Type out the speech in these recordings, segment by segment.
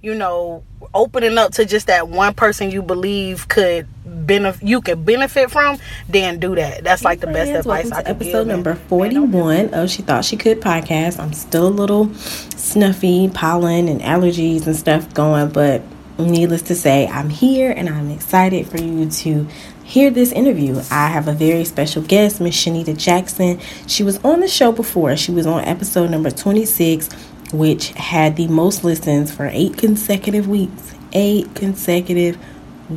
you know, opening up to just that one person you believe could benefit you could benefit from, then do that. That's like the best advice I could episode give. number 41 of She Thought She Could podcast. I'm still a little snuffy, pollen and allergies and stuff going, but needless to say, I'm here and I'm excited for you to hear this interview. I have a very special guest, Miss Shanita Jackson. She was on the show before. She was on episode number 26, which had the most listens for eight consecutive weeks. Eight consecutive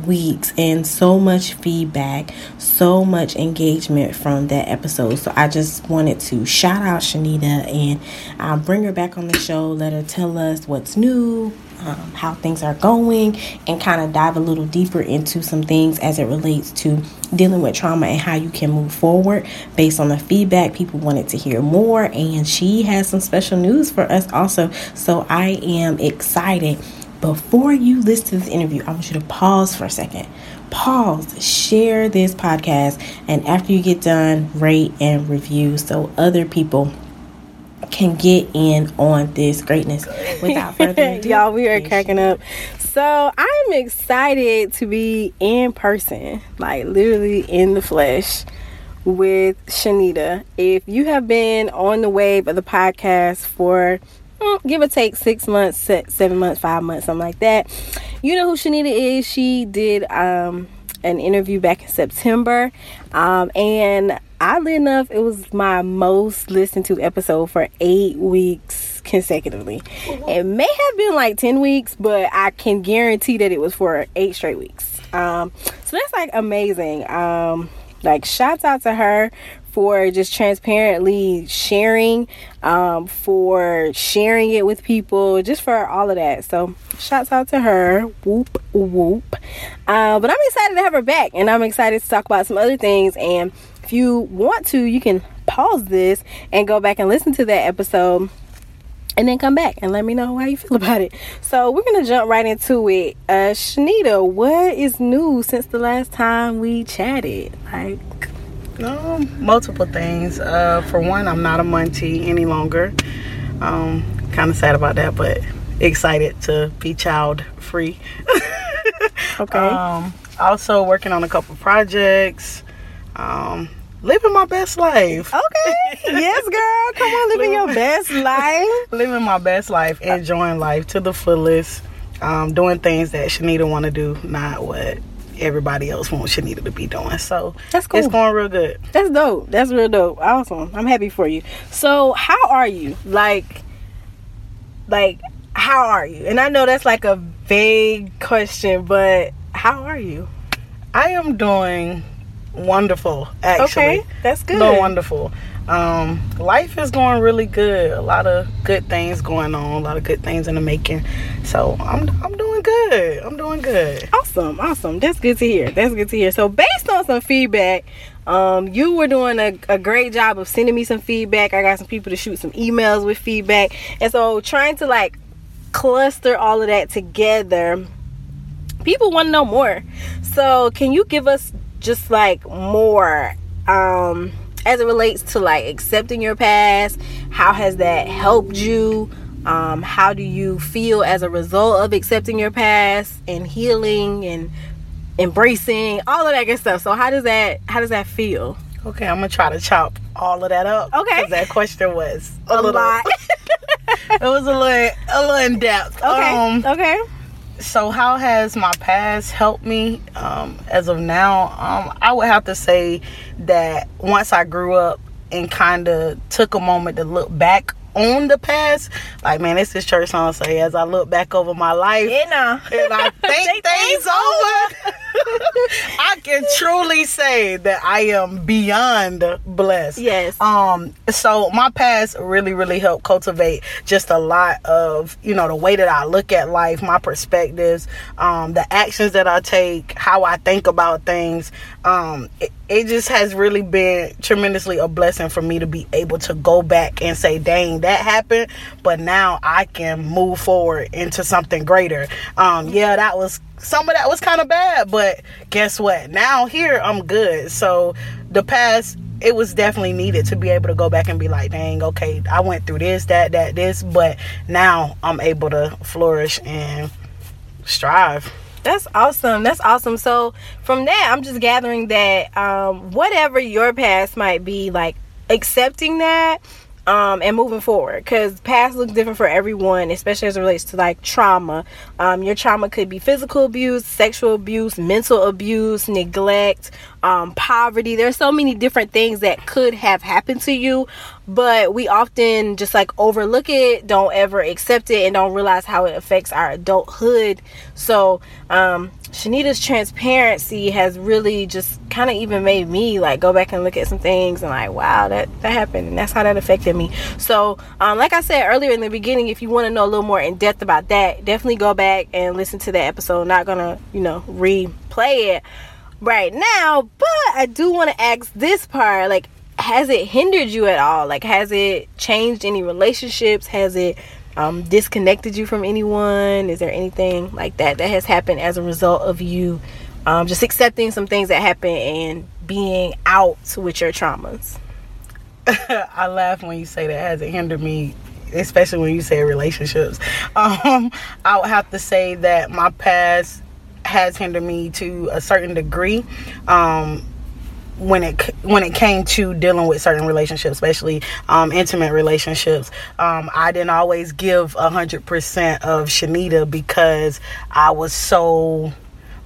weeks and so much feedback, so much engagement from that episode. So I just wanted to shout out Shanita and uh, bring her back on the show, let her tell us what's new, um, how things are going, and kind of dive a little deeper into some things as it relates to dealing with trauma and how you can move forward based on the feedback. People wanted to hear more, and she has some special news for us also. So I am excited. Before you listen to this interview, I want you to pause for a second. Pause, share this podcast, and after you get done, rate and review so other people can get in on this greatness. Without further ado, Y'all, we are cracking up. So I'm excited to be in person, like literally in the flesh with Shanita. If you have been on the wave of the podcast for mm, give or take six months, seven months, five months, something like that, you know who Shanita is. She did um, an interview back in September, um, and oddly enough, it was my most listened to episode for eight weeks consecutively. It may have been like 10 weeks, but I can guarantee that it was for eight straight weeks. Um, so that's like amazing. Um, like, shouts out to her for just transparently sharing, um, for sharing it with people, just for all of that. So, shouts out to her. Whoop, whoop. Uh, but I'm excited to have her back, and I'm excited to talk about some other things. And if you want to, you can pause this and go back and listen to that episode and then come back and let me know how you feel about it. So we're gonna jump right into it. Uh Shanita, what is new since the last time we chatted? Like Um, multiple things. Uh, for one, I'm not a Muntie any longer. Um, kind of sad about that, but excited to be child free. okay. um, also working on a couple projects. Um, living my best life. okay. yes, girl. Come on, living your best life. Living my best life, enjoying life to the fullest. Um, doing things that Shanita want to do, not what everybody else wants Shanita to be doing. So That's cool. it's going real good. That's dope. That's real dope. Awesome. I'm happy for you. So, how are you? Like, like, how are you? And I know that's like a vague question, but how are you? I am doing wonderful, actually. Okay, that's good. Doing wonderful. Um, life is going really good. A lot of good things going on. A lot of good things in the making. So I'm I'm doing good. I'm doing good. Awesome, awesome. That's good to hear. That's good to hear. So, based on some feedback, um, you were doing a, a great job of sending me some feedback. I got some people to shoot some emails with feedback, and so trying to like cluster all of that together. People want to know more. So, can you give us just like more um as it relates to like accepting your past? How has that helped you? Um, how do you feel as a result of accepting your past and healing and embracing all of that good stuff? So how does that how does that feel? Okay, I'm gonna try to chop all of that up. Okay. that question was a, A little. lot. it was a little a little in depth. Okay. Um, okay. So how has my past helped me um, as of now um, i would have to say that once i grew up and kind of took a moment to look back on the past like man it's this church song say as i look back over my life Yeah, nah. and i think things over i can truly say that i am beyond blessed Yes. um so my past really really helped cultivate just a lot of you know the way that i look at life my perspectives um the actions that i take how i think about things um it, it just has really been tremendously a blessing for me to be able to go back and say dang that happened but now i can move forward into something greater. Um yeah that was some of that was kind of bad but guess what? Now here i'm good. So the past it was definitely needed to be able to go back and be like, dang, okay, I went through this, that, that, this, but now I'm able to flourish and strive. That's awesome. That's awesome. So from that, I'm just gathering that um, whatever your past might be, like accepting that um, and moving forward. Because past looks different for everyone especially as it relates to like trauma. Um, your trauma could be physical abuse sexual abuse mental abuse neglect um, poverty. There's so many different things that could have happened to you but we often just like overlook it don't ever accept it and don't realize how it affects our adulthood. So um, Shanita's transparency has really just kind of even made me like go back and look at some things and like wow that that happened and that's how that affected me. So um, like i said earlier in the beginning if you want to know a little more in depth about that definitely go back and listen to that episode. Not gonna you know replay it right now but i do want to ask this part like has it hindered you at all? Like has it changed any relationships? Has it um, disconnected you from anyone? Is there anything like that that has happened as a result of you um, just accepting some things that happen and being out with your traumas? I laugh when you say that has it hindered me, especially when you say relationships. Um, I would have to say that my past has hindered me to a certain degree. Um, when it when it came to dealing with certain relationships, especially um, intimate relationships, um, I didn't always give hundred percent of Shanita because I was so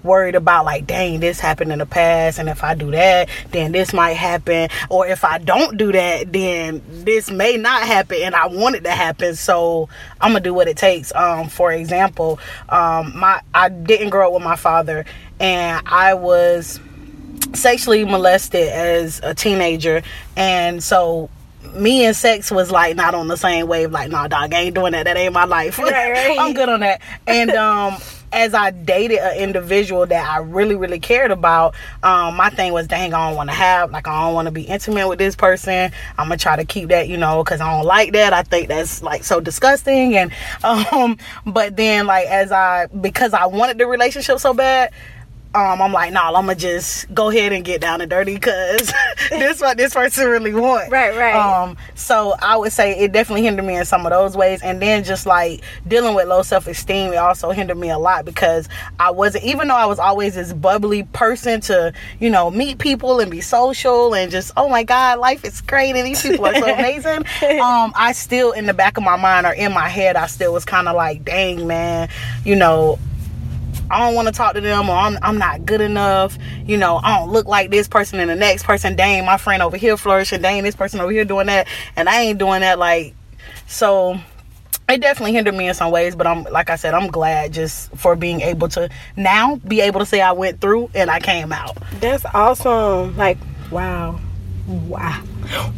worried about like dang this happened in the past and if i do that then this might happen or if i don't do that then this may not happen and i want it to happen so i'm gonna do what it takes. Um, for example um, my i didn't grow up with my father and i was sexually molested as a teenager and so me and sex was like not on the same wave like nah dog I ain't doing that that ain't my life right, right. i'm good on that and um as I dated an individual that I really, really cared about, um, my thing was, dang, I don't want to have, like, I don't want to be intimate with this person. I'm gonna try to keep that, you know, because I don't like that. I think that's like so disgusting. And, um, but then, like, as I, because I wanted the relationship so bad, um, I'm like, nah, I'm gonna just go ahead and get down and dirty because this what this person really want. Right, right. Um, so I would say it definitely hindered me in some of those ways, and then just like dealing with low self esteem, it also hindered me a lot because I wasn't, even though I was always this bubbly person to, you know, meet people and be social and just, oh my God, life is great and these people are so amazing. um, I still in the back of my mind or in my head, I still was kind of like, dang man, you know, I don't want to talk to them or I'm, I'm not good enough. You know, I don't look like this person and the next person. Dang, my friend over here flourishing. Dang, this person over here doing that. And I ain't doing that. Like, so it definitely hindered me in some ways. But I'm, like I said, I'm glad just for being able to now be able to say I went through and I came out. That's awesome. Like, wow. Wow.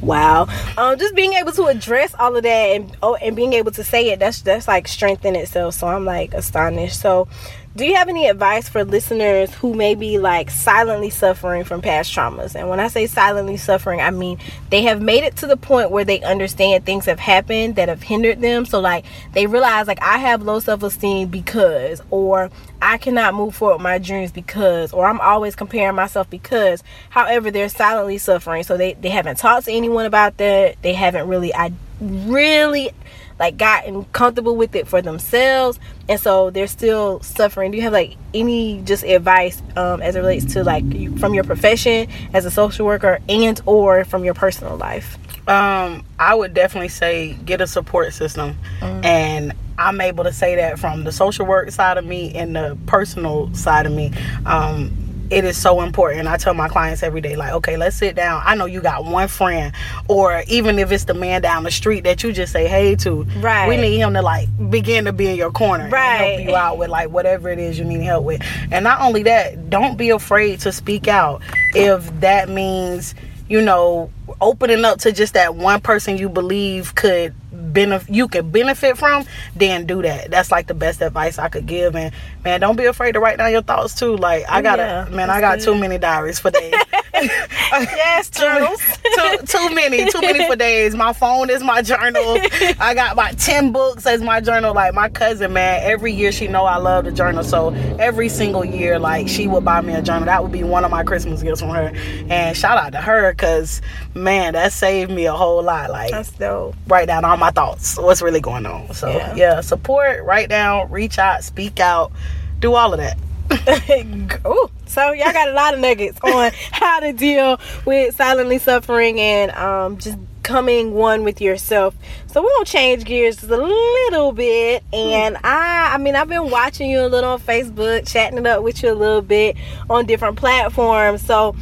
Wow. Um, just being able to address all of that and oh, and being able to say it, that's that's like strength in itself. So I'm like astonished. So do you have any advice for listeners who may be like silently suffering from past traumas? And when I say silently suffering, I mean they have made it to the point where they understand things have happened that have hindered them. So like they realize like I have low self-esteem because or I cannot move forward my dreams because or I'm always comparing myself because however they're silently suffering. So they, they haven't talked to anyone about that. They haven't really I really like gotten comfortable with it for themselves and so they're still suffering do you have like any just advice um, as it relates to like from your profession as a social worker and or from your personal life um, I would definitely say get a support system, mm. and I'm able to say that from the social work side of me and the personal side of me. Um, it is so important. I tell my clients every day, like, okay, let's sit down. I know you got one friend, or even if it's the man down the street that you just say hey to. Right. We need him to like begin to be in your corner, right? help you out with like whatever it is you need help with. And not only that, don't be afraid to speak out if that means you know opening up to just that one person you believe could benefit you could benefit from then do that. That's like the best advice i could give. And man don't be afraid to write down your thoughts too. Like i oh, gotta yeah, man i got good. too many diaries for days yes, too, journals. too, too many, too many for days. My phone is my journal. I got about ten books as my journal. Like my cousin, man, every year she know I love the journal, so every single year, like she would buy me a journal. That would be one of my Christmas gifts from her. And shout out to her, cause man, that saved me a whole lot. Like That's dope. write down all my thoughts, what's really going on. So Yeah. yeah, support, write down, reach out, speak out, do all of that. Ooh, so y'all got a lot of nuggets on how to deal with silently suffering and um, just coming one with yourself. So we're gonna change gears just a little bit. And I, I mean, I've been watching you a little on Facebook, chatting it up with you a little bit on different platforms. So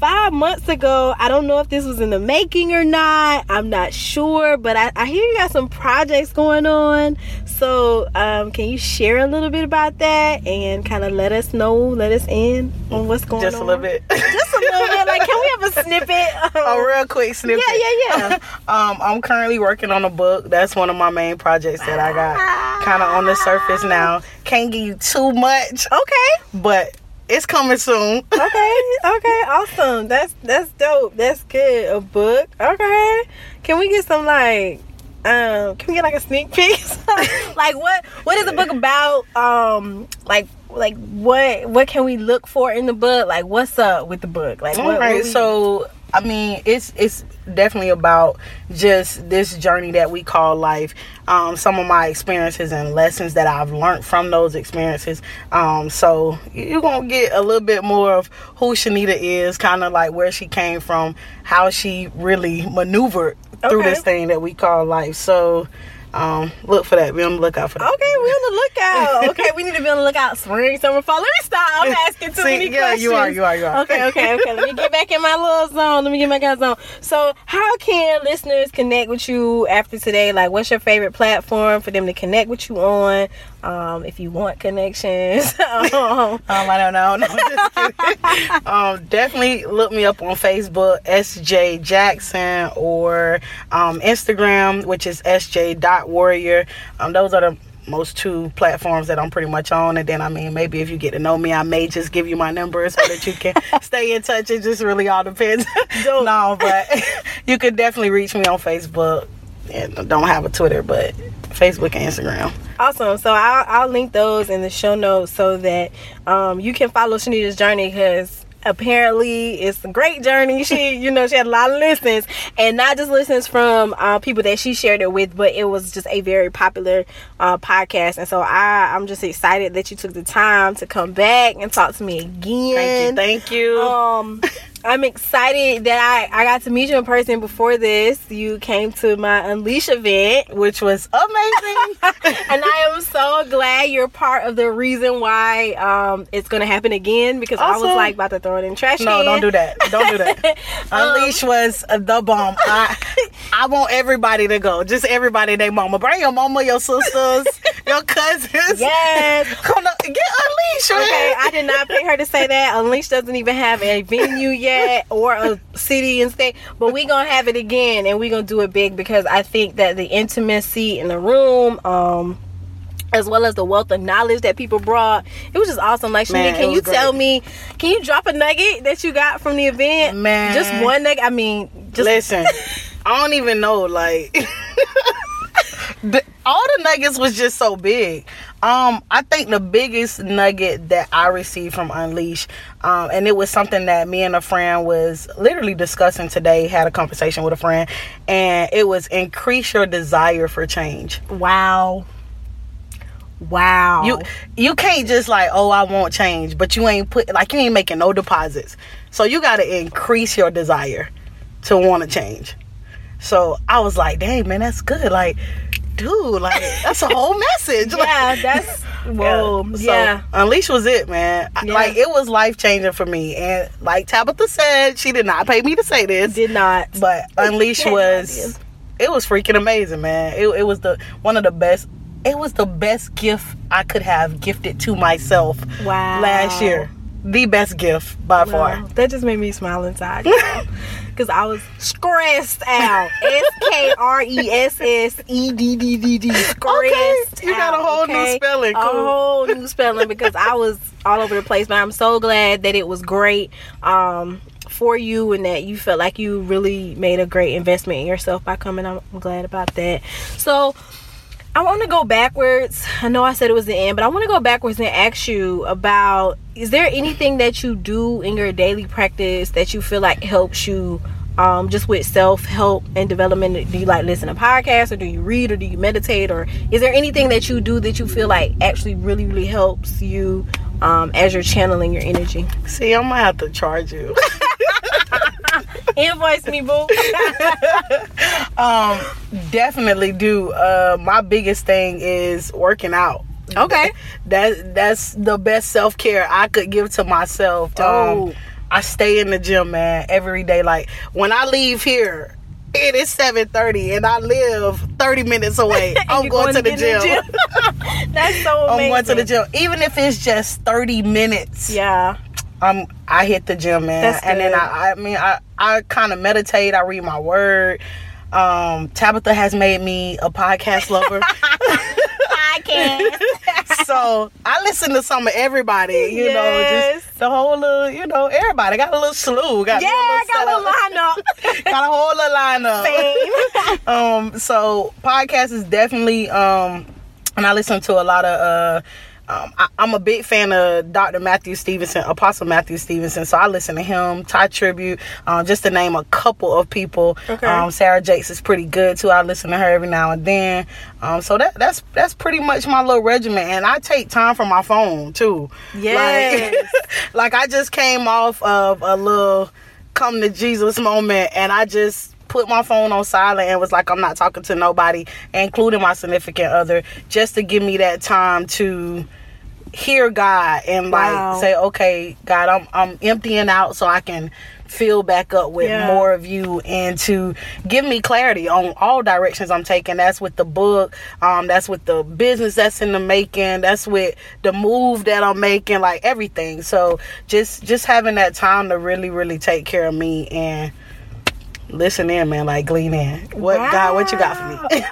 five months ago, I don't know if this was in the making or not. I'm not sure, but I, I hear you got some projects going on. So, um, can you share a little bit about that and kind of let us know, let us in on what's going Just on? Just a little bit. Just a little bit. Like, can we have a snippet? a real quick snippet. Yeah, yeah, yeah. um, I'm currently working on a book. That's one of my main projects that I got kind of on the surface now. Can't give you too much, okay. but it's coming soon. Okay. Okay. Awesome. That's that's dope. That's good. A book. Okay. Can we get some like um can we get like a sneak peek? like what what is the book about? Um like like what what can we look for in the book? Like what's up with the book? Like what, All right, what we- so I mean, it's it's definitely about just this journey that we call life. Um, some of my experiences and lessons that I've learned from those experiences. Um, so you're gonna get a little bit more of who Shanita is, kind of like where she came from, how she really maneuvered through Okay. this thing that we call life. So um, look for that. Be on the lookout for that. Okay, we're on the lookout. Okay, we need to be on the lookout. Spring, summer, fall. Let me stop. I'm asking too See, many yeah, questions. you are, you are, you are. Okay, okay, okay. Let me get back in my little zone. Let me get back in my zone. So, how can listeners connect with you after today? Like, what's your favorite platform for them to connect with you on? Um, if you want connections. um, Um, I don't know. No, um, definitely look me up on Facebook, SJ Jackson, or um, Instagram, which is SJ.warrior. Um, those are the most two platforms that I'm pretty much on. And then, I mean, maybe if you get to know me, I may just give you my number so that you can stay in touch. It just really all depends. no, but you could definitely reach me on Facebook. And don't have a Twitter, but Facebook and Instagram. Awesome. So I'll, I'll link those in the show notes so that um, you can follow Shanita's journey because apparently it's a great journey. She, you know, she had a lot of listens and not just listens from uh, people that she shared it with, but it was just a very popular uh, podcast. And so I, I'm just excited that you took the time to come back and talk to me again. Thank you. Thank you. Um, I'm excited that I, I got to meet you in person before this. You came to my Unleash event which was amazing. and I am so glad you're part of the reason why um, it's gonna happen again because I was like about to throw it in trash No, can. don't do that. Don't do that. Um, Unleash was uh, the bomb. I, I want everybody to go. Just everybody, they mama. Bring your mama, your sisters, your cousins. Yes. Come on, get Man. Okay, I did not pay her to say that. Unleash doesn't even have a venue yet or a city and state, but we gonna have it again and we gonna do it big because I think that the intimacy in the room, um, as well as the wealth of knowledge that people brought, it was just awesome. Like, Man, can you great. tell me? Can you drop a nugget that you got from the event? Man. just one nugget. I mean, just Listen, I don't even know. Like, the, all the nuggets was just so big. Um, I think the biggest nugget that I received from Unleash, um, and it was something that me and a friend was literally discussing today. Had a conversation with a friend, and it was increase your desire for change. wow, wow. You you can't just like, oh, I want change, but you ain't put like you ain't making no deposits. So you got to increase your desire to want to change. So I was like, dang man, that's good. Like, dude, like that's a whole message. Like, yeah, that's whoa. So Yeah. Unleash was it, man. Yeah. Like it was life changing for me. And like Tabitha said, she did not pay me to say this, Did not. but Unleash was it was freaking amazing, man. It, it was the one of the best. It was the best gift I could have gifted to myself Wow. last year. The best gift by Wow, far. that just made me smile inside. Because I was stressed out. S K R E S S E D D D D. Stressed you got a whole new okay? spelling. A whole new spelling because I was all over the place. But I'm so glad that it was great. Um, for you and that you felt like you really made a great investment in yourself by coming. I'm glad about that. So I want to go backwards. I know I said it was the end, but I want to go backwards and ask you about is there anything that you do in your daily practice that you feel like helps you um, just with self help and development? Do you like listen to podcasts or do you read or do you meditate? Or is there anything that you do that you feel like actually really, really helps you um, as you're channeling your energy? See, I'm gonna have to charge you. Invoice me, boo. um, definitely do. Uh, my biggest thing is working out. Okay. That that's the best self care I could give to myself. Um, I stay in the gym, man, every day. Like when I leave here, it is seven thirty, and I live thirty minutes away. I'm going, going, to, the gym. the gym. That's so amazing. I'm going to the gym, even if it's just thirty minutes. Yeah. Um, I hit the gym, man, and then I, I mean, I, I kind of meditate. I read my word. Um, Tabitha has made me a podcast lover. Podcast. so I listen to some of everybody, you yes. know, just the whole little, you know, everybody got a little slew. Got yeah, I got a little lineup. got a whole little lineup. Same. um, so podcast is definitely um, and I listen to a lot of uh um, I, am a big fan of Dr. Matthew Stevenson, Apostle Matthew Stevenson. So I listen to him, Tye Tribbett, um, just to name a couple of people. Okay. Um, Sarah Jakes is pretty good too. I listen to her every now and then. Um, so that that's that's pretty much my little regimen, and I take time from my phone too. Yes. Like, like I just came off of a little come to Jesus moment, and I just put my phone on silent and was like, I'm not talking to nobody, including my significant other, just to give me that time to hear God and wow. like say, okay, God, I'm I'm emptying out so I can fill back up with yeah. more of you and to give me clarity on all directions I'm taking. That's with the book, um, that's with the business that's in the making, that's with the move that I'm making, like everything. So just just having that time to really, really take care of me and listen in, man. Like glean in. What wow. God? What you got for me?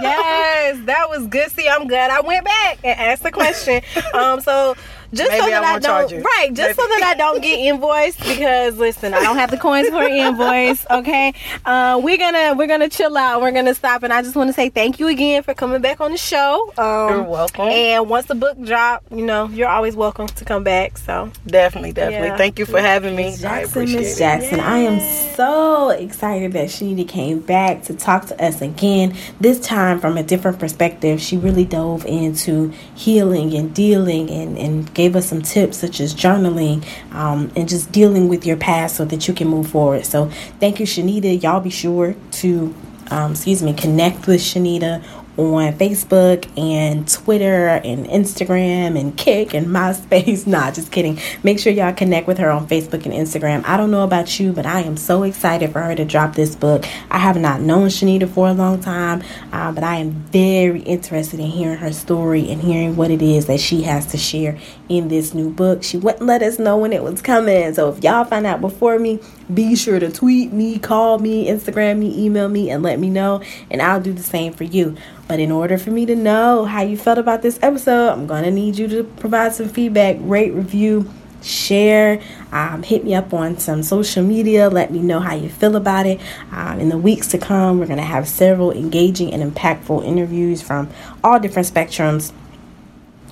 yes, that was good. See, I'm glad I went back and asked the question. Um, so just Maybe so that I, I don't right, just Maybe. so that I don't get invoiced because listen, I don't have the coins for an invoice. Okay, uh, we're gonna we're gonna chill out. We're gonna stop, and I just want to say thank you again for coming back on the show. Um, you're welcome. And once the book drop, you know you're always welcome to come back. So definitely, definitely, yeah. thank you for having me. Jackson, Miss Jackson, I am so excited that she came back to talk to us again. This time from a different perspective. She really dove into healing and dealing and and gave us some tips such as journaling um, and just dealing with your past so that you can move forward. So thank you, Shanita. Y'all be sure to, um, excuse me, connect with Shanita on Facebook and Twitter and Instagram and Kick and MySpace. nah, just kidding. Make sure y'all connect with her on Facebook and Instagram. I don't know about you, but I am so excited for her to drop this book. I have not known Shanita for a long time, uh, but I am very interested in hearing her story and hearing what it is that she has to share in this new book. She wouldn't let us know when it was coming. So if y'all find out before me, be sure to tweet me, call me, Instagram me, email me, and let me know. And I'll do the same for you. But in order for me to know how you felt about this episode, I'm going to need you to provide some feedback, rate, review, share. Um, hit me up on some social media. Let me know how you feel about it. Um, in the weeks to come, we're going to have several engaging and impactful interviews from all different spectrums.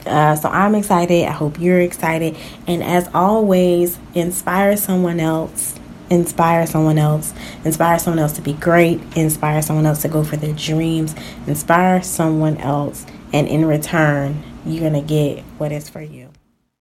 Uh, so I'm excited. I hope you're excited. And as always, inspire someone else inspire someone else, inspire someone else to be great, inspire someone else to go for their dreams, inspire someone else, and in return, you're going to get what is for you.